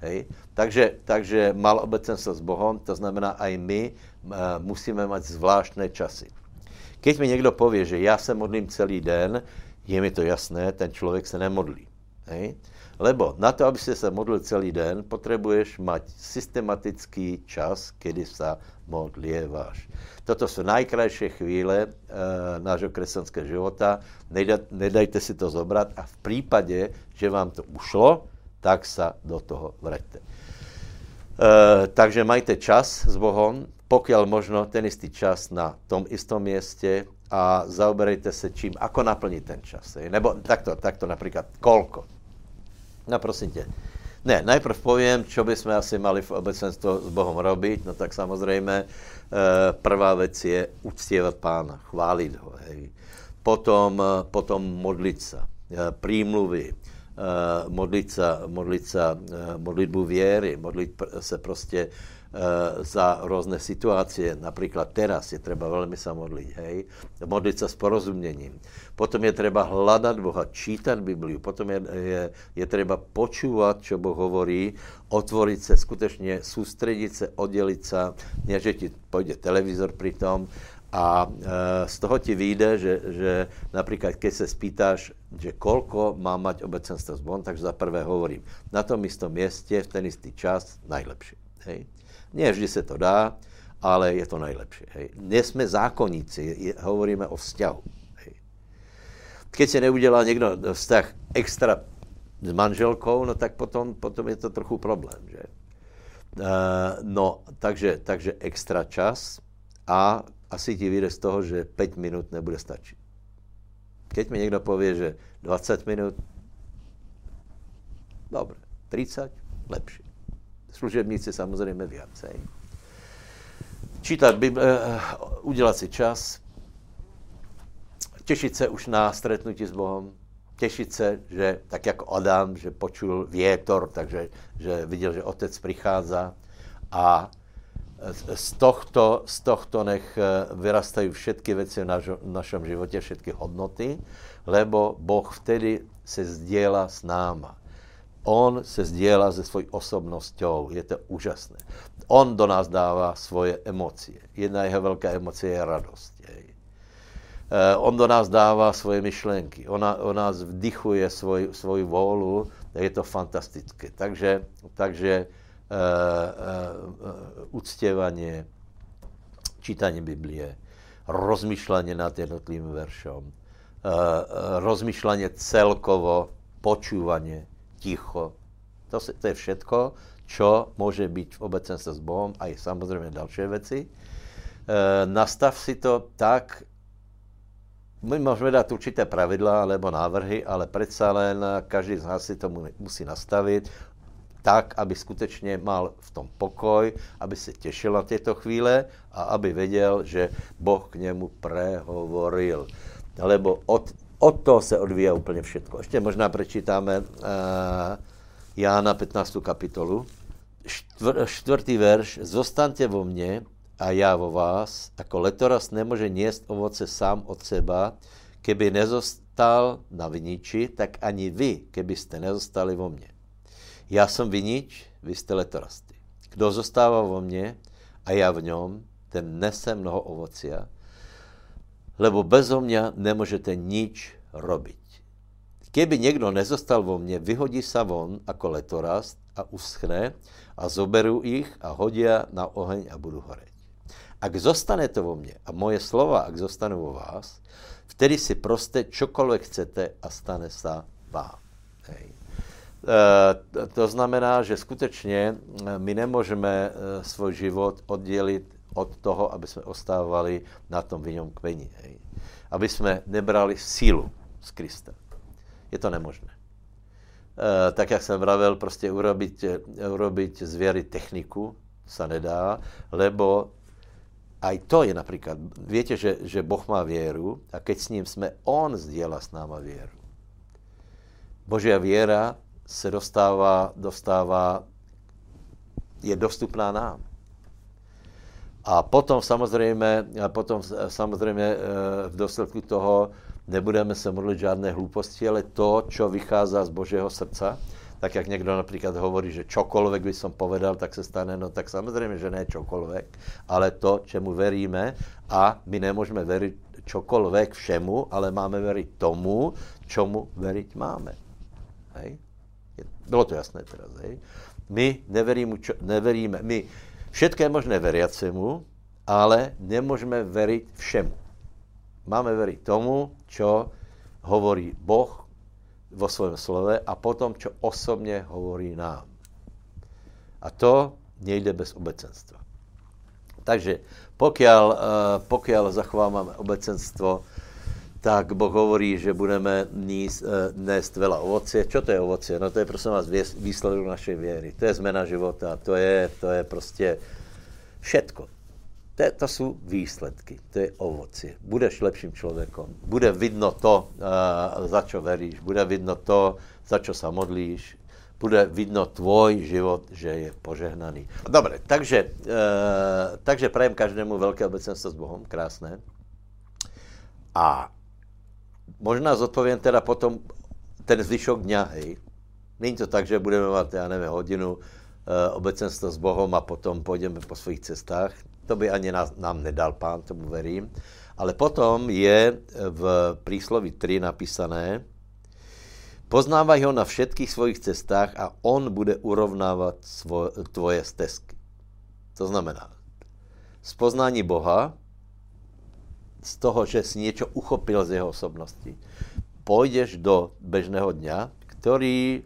Hej? Takže, takže mal obecenstvo s Bohem, to znamená, aj my uh, musíme mít zvláštné časy. Keď mi někdo pově, že já se modlím celý den, je mi to jasné, ten člověk se nemodlí. Hej? Lebo na to, aby se modlil celý den, potřebuješ mať systematický čas, kdy se modlieváš. Toto jsou najkrajšie chvíle e, nášho křesťanského života. Nedaj, nedajte si to zobrat a v případě, že vám to ušlo, tak se do toho vraťte. E, takže majte čas s Bohem, pokud možno ten istý čas na tom istom městě a zaoberejte se čím, ako naplnit ten čas. Je? Nebo takto, takto například, kolko. No prosím tě. Ne, najprv povím, čo by jsme asi mali v obecenstvu s Bohem robiť. No tak samozřejmě eh, prvá věc je uctívat Pána, chválit ho. Hej. Potom, eh, potom modlit se, eh, prímluvy, modlit se, modlit se, modlitbu věry, modlit se prostě za různé situace, například teraz je třeba velmi se modlit, hej, modlit se s porozuměním. Potom je třeba hledat Boha, čítat Bibliu, potom je, je, je třeba počúvat, co Boh hovorí, otvorit se, skutečně soustředit se, oddělit se, ne, že ti půjde televizor přitom, A e, z toho ti vyjde, že, že napríklad keď se spýtáš, že kolko má mať obecenstvo Bohom, takže za prvé hovorím, na tom istom mieste, v ten istý čas, najlepšie. Hej. Nie vždy se to dá, ale je to najlepšie. Hej. Nie sme zákonníci, hovoríme o vzťahu. Hej. Keď se neudělá někdo vztah extra s manželkou, no tak potom, potom je to trochu problém, že? Uh, no, takže, takže extra čas a asi ti vyjde z toho, že 5 minut nebude stačit. Keď mi někdo povie, že 20 minut, dobre, 30, lepší. Služebníci samozřejmě viacej. Čítat Bible, eh, udělat si čas, těšit se už na stretnutí s Bohem, těšit se, že tak jako Adam, že počul větor, takže že viděl, že otec přichází a z tohto, z tohto nech eh, vyrastají všetky věci v našem životě, všetky hodnoty, lebo Boh vtedy se sdělá s náma. On se sdělá se svojí osobnosťou, je to úžasné. On do nás dává svoje emocie. Jedna jeho velká emoce je radost. Jej. Eh, on do nás dává svoje myšlenky, ona, on nás vdychuje svoj, svoji vůlu, je to fantastické. Takže, takže uh, uh, uctěvanie, čítání Biblie, rozmýšlení nad jednotlivým veršom, uh, rozmýšlení celkovo, počúvanie, ticho. To, se, to je všetko, čo může být v obecenstve s a i samozřejmě další věci. E, nastav si to tak, my můžeme dát určité pravidla alebo návrhy, ale přece len každý z nás si to musí nastavit tak, aby skutečně mal v tom pokoj, aby se těšil na těto chvíle a aby věděl, že Boh k němu prehovoril. Lebo od, od toho se odvíja úplně všetko. Ještě možná prečítáme uh, Jána 15. kapitolu. Štvr, čtvrtý verš. Zostaňte vo mně a já vo vás, jako letoras nemůže niesť ovoce sám od seba, keby nezostal na viniči, tak ani vy, kebyste nezostali vo mně. Já jsem vinič, vy jste letorasty. Kdo zostává vo mně a já v něm, ten nese mnoho ovocia, lebo bez mě nemůžete nič robiť. Keby někdo nezostal vo mně, vyhodí sa von jako letorast a uschne a zoberu ich a hodia na oheň a budu horeť. Ak zostanete vo mně a moje slova, ak zostanou vo vás, vtedy si proste čokoľvek chcete a stane sa vám. Hej. E, to znamená, že skutečně e, my nemůžeme e, svůj život oddělit od toho, aby jsme ostávali na tom vinom kmeni. Hej. Aby jsme nebrali sílu z Krista. Je to nemožné. E, tak, jak jsem vravil, prostě urobiť, urobiť z věry techniku sa nedá, lebo aj to je například, víte, že, že Boh má věru a keď s ním jsme, On sdělá s náma věru. Božia věra se dostává, dostává, je dostupná nám. A potom samozřejmě, a potom samozřejmě eh, v důsledku toho nebudeme se modlit žádné hlouposti, ale to, co vychází z Božího srdca, tak jak někdo například hovorí, že čokoľvek by som povedal, tak se stane, no tak samozřejmě, že ne čokoľvek, ale to, čemu veríme a my nemůžeme veriť čokoľvek všemu, ale máme veriť tomu, čemu veriť máme. Hej? Bylo to jasné teraz, hej? My neveríme, čo, neveríme, my všetko je možné veriacemu, ale nemůžeme veriť všemu. Máme veriť tomu, čo hovorí Boh vo svém slove a potom, čo osobně hovorí nám. A to nejde bez obecenstva. Takže pokiaľ, eh, pokiaľ zachováme obecenstvo, tak Boh hovorí, že budeme níst, eh, nést veľa ovocie. Čo to je ovocie? No to je prosím vás výsledok našej věry. To je zmena života. To je, to je prostě všetko. To, to jsou výsledky, to je ovoci. Budeš lepším člověkem, bude vidno to, uh, za čo veríš, bude vidno to, za čo sa modlíš, bude vidno tvoj život, že je požehnaný. Dobre, takže, uh, takže prajem každému velké obecenstvo s Bohem, krásné. A možná zodpovím teda potom ten zvyšok dňa, hej. Není to tak, že budeme mít, já nevím, hodinu, obecenstvo s Bohom a potom půjdeme po svých cestách. To by ani nás, nám nedal pán, tomu verím. Ale potom je v príslovi 3 napísané, poznávaj ho na všetkých svojich cestách a on bude urovnávat svo, tvoje stezky. To znamená, z poznání Boha, z toho, že si něco uchopil z jeho osobnosti, půjdeš do bežného dňa, který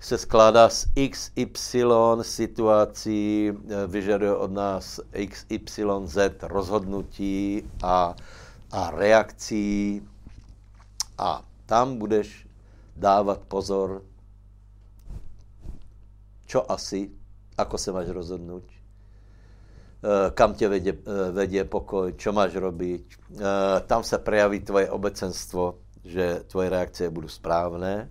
se skládá z XY situací, eh, vyžaduje od nás XYZ rozhodnutí a, a reakcí. A tam budeš dávat pozor, čo asi, ako se máš rozhodnout, kam tě vedě, eh, vedě pokoj, čo máš robiť. Tam se prejaví tvoje obecenstvo, že tvoje reakce budou správné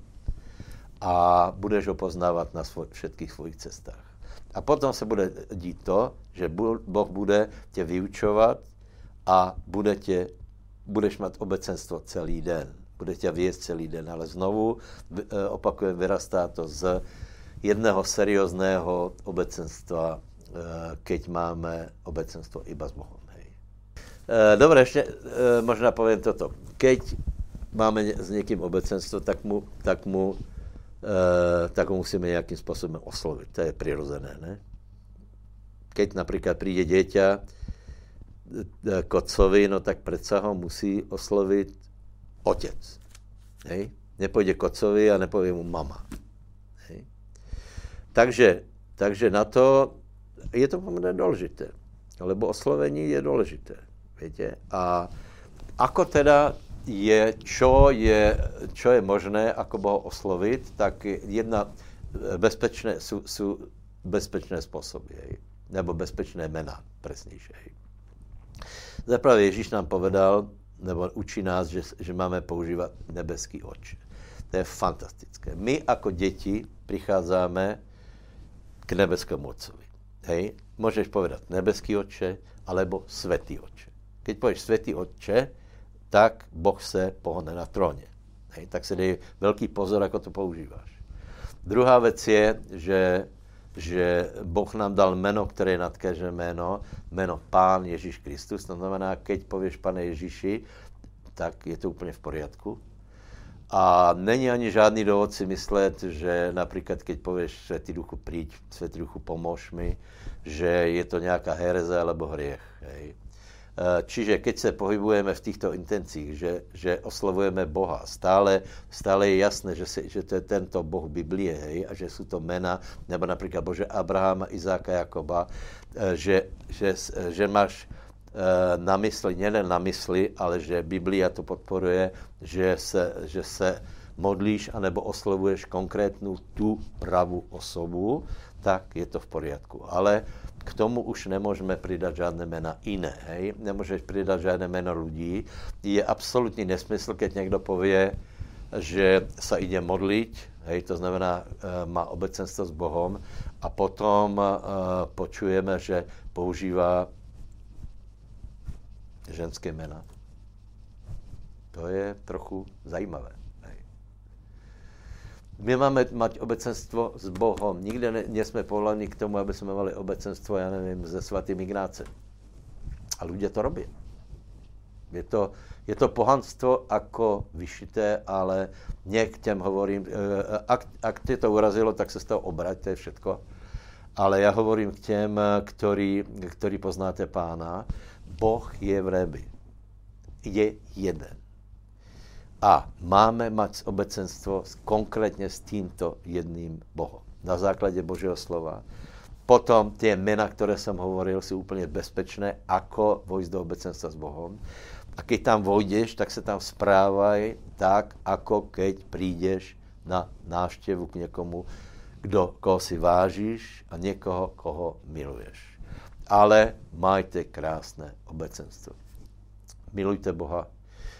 a budeš ho poznávat na svoj, všetkých svojich cestách. A potom se bude dít to, že Boh bude tě vyučovat a bude tě, budeš mít obecenstvo celý den. Bude tě věc celý den, ale znovu opakujem, vyrastá to z jedného seriózného obecenstva, keď máme obecenstvo iba s Bohem. Hej. E, Dobre, ještě možná povím toto. Keď máme s někým obecenstvo, tak mu, tak mu Eh, tak ho musíme nějakým způsobem oslovit. To je přirozené, ne? Keď například přijde dieťa eh, k otcovi, no tak přece ho musí oslovit otec. Hej? Nepojde k otcovi a nepovie mu mama. Hej? Takže, takže na to je to poměrně důležité. Lebo oslovení je důležité. Víte? A ako teda je, čo je, čo je možné, ako Boha oslovit, tak jedna eh, bezpečné, jsou, jsou bezpečné způsoby, hej. nebo bezpečné jména, presnější. Zaprvé Ježíš nám povedal, nebo učí nás, že, že máme používat nebeský oč. To je fantastické. My jako děti přicházíme k nebeskému otcovi. Hej? Můžeš povedat nebeský oče, alebo světý oče. Keď povíš světý oče, tak Boh se pohne na tróně. Hej, tak se dej velký pozor, jako to používáš. Druhá věc je, že, že Boh nám dal jméno, které je nad každé jméno, jméno Pán Ježíš Kristus. To znamená, keď pověš Pane Ježíši, tak je to úplně v poriadku. A není ani žádný důvod si myslet, že například, keď pověš Světý duchu príď, Světý duchu pomož mi, že je to nějaká hereze alebo hriech. Hej. Eh, čiže keď se pohybujeme v těchto intencích, že, že oslovujeme Boha, stále, stále je jasné, že, si, že to je tento Boh Biblie, hej, a že jsou to mena, nebo například Bože Abrahama, Izáka, Jakoba, eh, že, že, že máš na mysli, nejen na mysli, ale že Biblia to podporuje, že se, že se modlíš anebo oslovuješ konkrétnu tu pravou osobu, tak je to v poriadku. Ale k tomu už nemůžeme přidat žádné jména jiné. Hej? Nemůžeš přidat žádné jméno lidí. Je absolutní nesmysl, keď někdo pově, že se jde modlit, hej, to znamená, uh, má obecenstvo s Bohem a potom uh, počujeme, že používá ženské jména. To je trochu zajímavé. My máme mať obecenstvo s Bohom. Nikde ne, nejsme povoláni k tomu, aby jsme mali obecenstvo, já nevím, se svatým Ignácem. A lidé to robí. Je to, je to pohanstvo jako vyšité, ale něk těm hovorím, eh, ak, ak tě to urazilo, tak se z toho obrať, to je všetko. Ale já hovorím k těm, který, který poznáte pána. Boh je v nebi. Je jeden. A máme mať obecenstvo konkrétně s tímto jedným Bohem. Na základě Božího slova. Potom ty jména, které jsem hovoril, jsou úplně bezpečné, ako vojsť do obecenstva s Bohem. A keď tam vojdeš, tak se tam správaj tak, ako keď prídeš na návštěvu k někomu, kdo, koho si vážíš a někoho, koho miluješ. Ale majte krásné obecenstvo. Milujte Boha,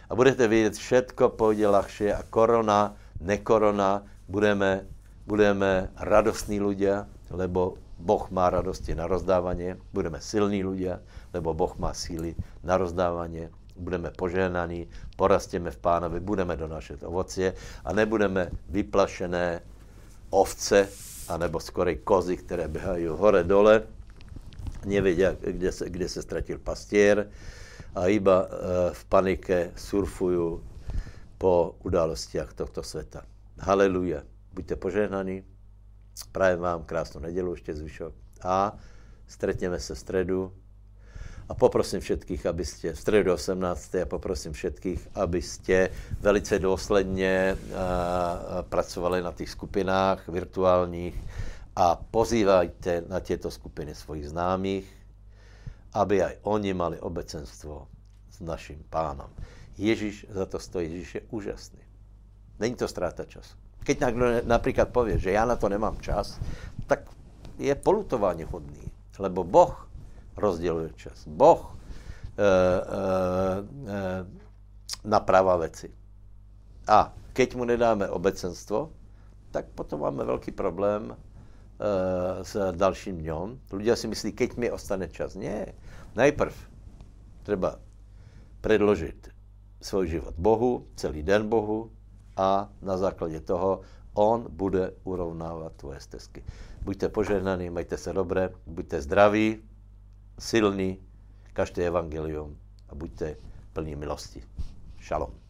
a budete vidět, všetko půjde ľahšie a korona, nekorona, budeme, budeme radostní ľudia, lebo Boh má radosti na rozdávání, budeme silní ľudia, lebo Boh má síly na rozdávání, budeme požehnaní, porastěme v pánovi, budeme donášet ovocie a nebudeme vyplašené ovce, anebo skorej kozy, které běhají hore dole, nevědí, kde kde se ztratil pastier a iba v panike surfují po událostiach tohto světa. Haleluja. Buďte požehnaní. Prajem vám krásnou nedělu, ještě zvyšok. A stretneme se v středu. A poprosím všetkých, abyste, v středu 18. a poprosím všetkých, abyste velice důsledně pracovali na těch skupinách virtuálních a pozývajte na těto skupiny svojich známých, aby aj oni mali obecenstvo s naším pánom. Ježíš za to stojí, Ježíš je úžasný. Není to ztráta času. Keď někdo například pově, že já na to nemám čas, tak je polutování hodný, lebo Boh rozděluje čas. Boh e, e, e, naprává věci. A keď mu nedáme obecenstvo, tak potom máme velký problém s dalším dňom. Ľudia si myslí, keď mi ostane čas. Ne. Najprv treba predložit svůj život Bohu, celý den Bohu a na základě toho On bude urovnávat tvoje stezky. Buďte požehnaní, majte se dobré, buďte zdraví, silní, každé evangelium a buďte plní milosti. Šalom.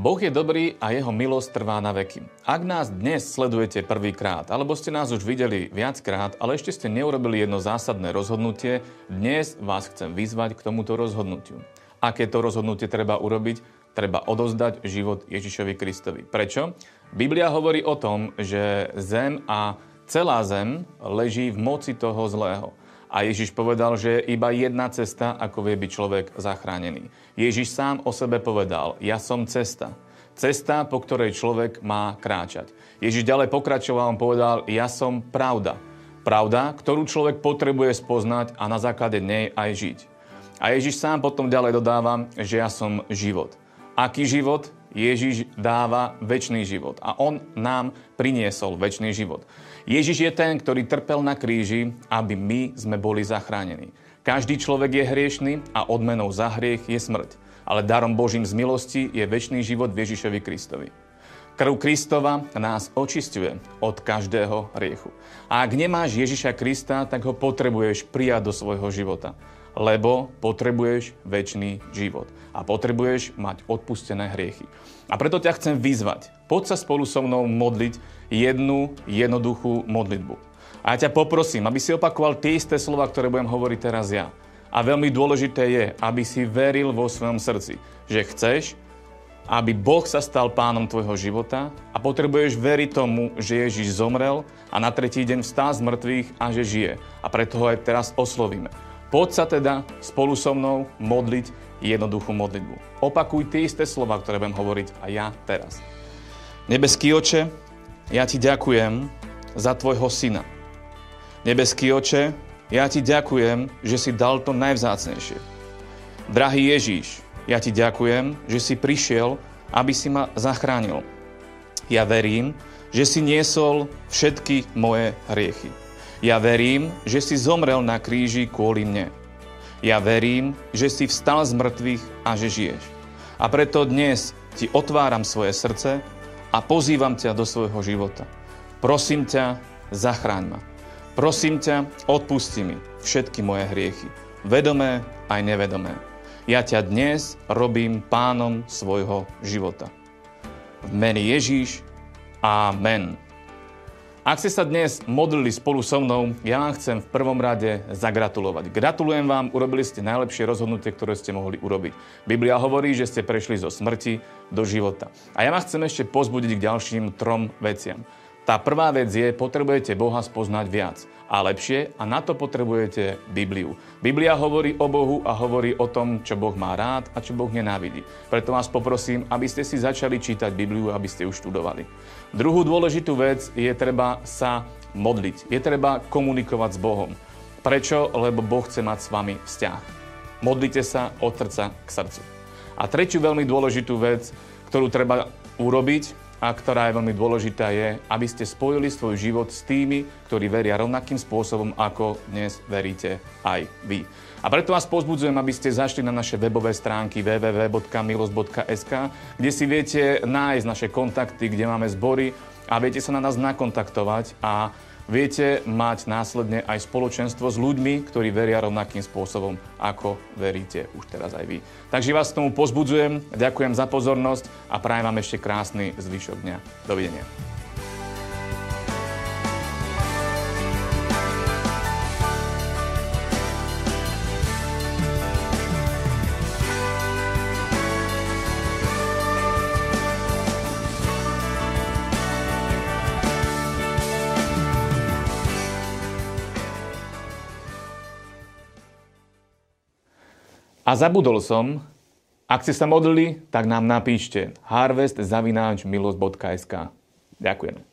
Boh je dobrý a jeho milosť trvá na veky. Ak nás dnes sledujete prvýkrát, alebo ste nás už videli viackrát, ale ešte ste neurobili jedno zásadné rozhodnutie, dnes vás chcem vyzvať k tomuto rozhodnutiu. Aké to rozhodnutie treba urobiť? Treba odozdať život Ježišovi Kristovi. Prečo? Biblia hovorí o tom, že zem a celá zem leží v moci toho zlého. A Ježiš povedal, že je iba jedna cesta, ako vie byť človek zachránený. Ježiš sám o sebe povedal, ja som cesta. Cesta, po ktorej človek má kráčať. Ježiš ďalej pokračoval, on povedal, ja som pravda. Pravda, ktorú človek potrebuje spoznať a na základe nej aj žiť. A Ježiš sám potom ďalej dodáva, že ja som život. Aký život? Ježiš dáva väčší život a on nám priniesol väčší život. Ježiš je ten, ktorý trpel na kríži, aby my sme boli zachránení. Každý človek je hriešný a odmenou za hriech je smrť. Ale darom Božím z milosti je väčší život v Ježišovi Kristovi. Krv Kristova nás očistuje od každého hriechu. A ak nemáš Ježiša Krista, tak ho potrebuješ prijať do svojho života lebo potrebuješ väčší život a potrebuješ mať odpustené hriechy. A preto ťa chcem vyzvať. Poď sa spolu so mnou modliť jednu jednoduchú modlitbu. A ja ťa poprosím, aby si opakoval tie isté slova, ktoré budem hovoriť teraz ja. A veľmi dôležité je, aby si veril vo svojom srdci, že chceš, aby Boh sa stal pánom tvojho života a potrebuješ veriť tomu, že Ježiš zomrel a na tretí deň vstá z mŕtvych a že žije. A preto ho aj teraz oslovíme. Poď sa teda spolu so mnou modliť jednoduchú modlitbu. Opakuj tie isté slova, ktoré budem hovoriť a ja teraz. Nebeský oče, ja ti ďakujem za tvojho syna. Nebeský oče, ja ti ďakujem, že si dal to najvzácnejšie. Drahý Ježíš, ja ti ďakujem, že si prišiel, aby si ma zachránil. Ja verím, že si niesol všetky moje hriechy. Ja verím, že si zomrel na kríži kvôli mne. Ja verím, že si vstal z mŕtvych a že žiješ. A preto dnes ti otváram svoje srdce a pozývam ťa do svojho života. Prosím ťa, zachráň ma. Prosím ťa, odpusti mi všetky moje hriechy, vedomé aj nevedomé. Ja ťa dnes robím pánom svojho života. V mene Ježíš, Amen. Ak ste sa dnes modlili spolu so mnou, ja vám chcem v prvom rade zagratulovať. Gratulujem vám, urobili ste najlepšie rozhodnutie, ktoré ste mohli urobiť. Biblia hovorí, že ste prešli zo smrti do života. A ja vás chcem ešte pozbudiť k ďalším trom veciam. Tá prvá vec je, potrebujete Boha spoznať viac a lepšie a na to potrebujete Bibliu. Biblia hovorí o Bohu a hovorí o tom, čo Boh má rád a čo Boh nenávidí. Preto vás poprosím, aby ste si začali čítať Bibliu, aby ste ju študovali. Druhú dôležitú vec je treba sa modliť. Je treba komunikovať s Bohom. Prečo? Lebo Boh chce mať s vami vzťah. Modlite sa od srdca k srdcu. A tretiu veľmi dôležitú vec, ktorú treba urobiť, a ktorá je veľmi dôležitá, je, aby ste spojili svoj život s tými, ktorí veria rovnakým spôsobom, ako dnes veríte aj vy. A preto vás pozbudzujem, aby ste zašli na naše webové stránky www.milos.sk, kde si viete nájsť naše kontakty, kde máme zbory a viete sa na nás nakontaktovať a viete mať následne aj spoločenstvo s ľuďmi, ktorí veria rovnakým spôsobom, ako veríte už teraz aj vy. Takže vás k tomu pozbudzujem, ďakujem za pozornosť a prajem vám ešte krásny zvyšok dňa. Dovidenia. A zabudol som, ak ste sa modlili, tak nám napíšte harvestzavináčmilos.sk. Ďakujem.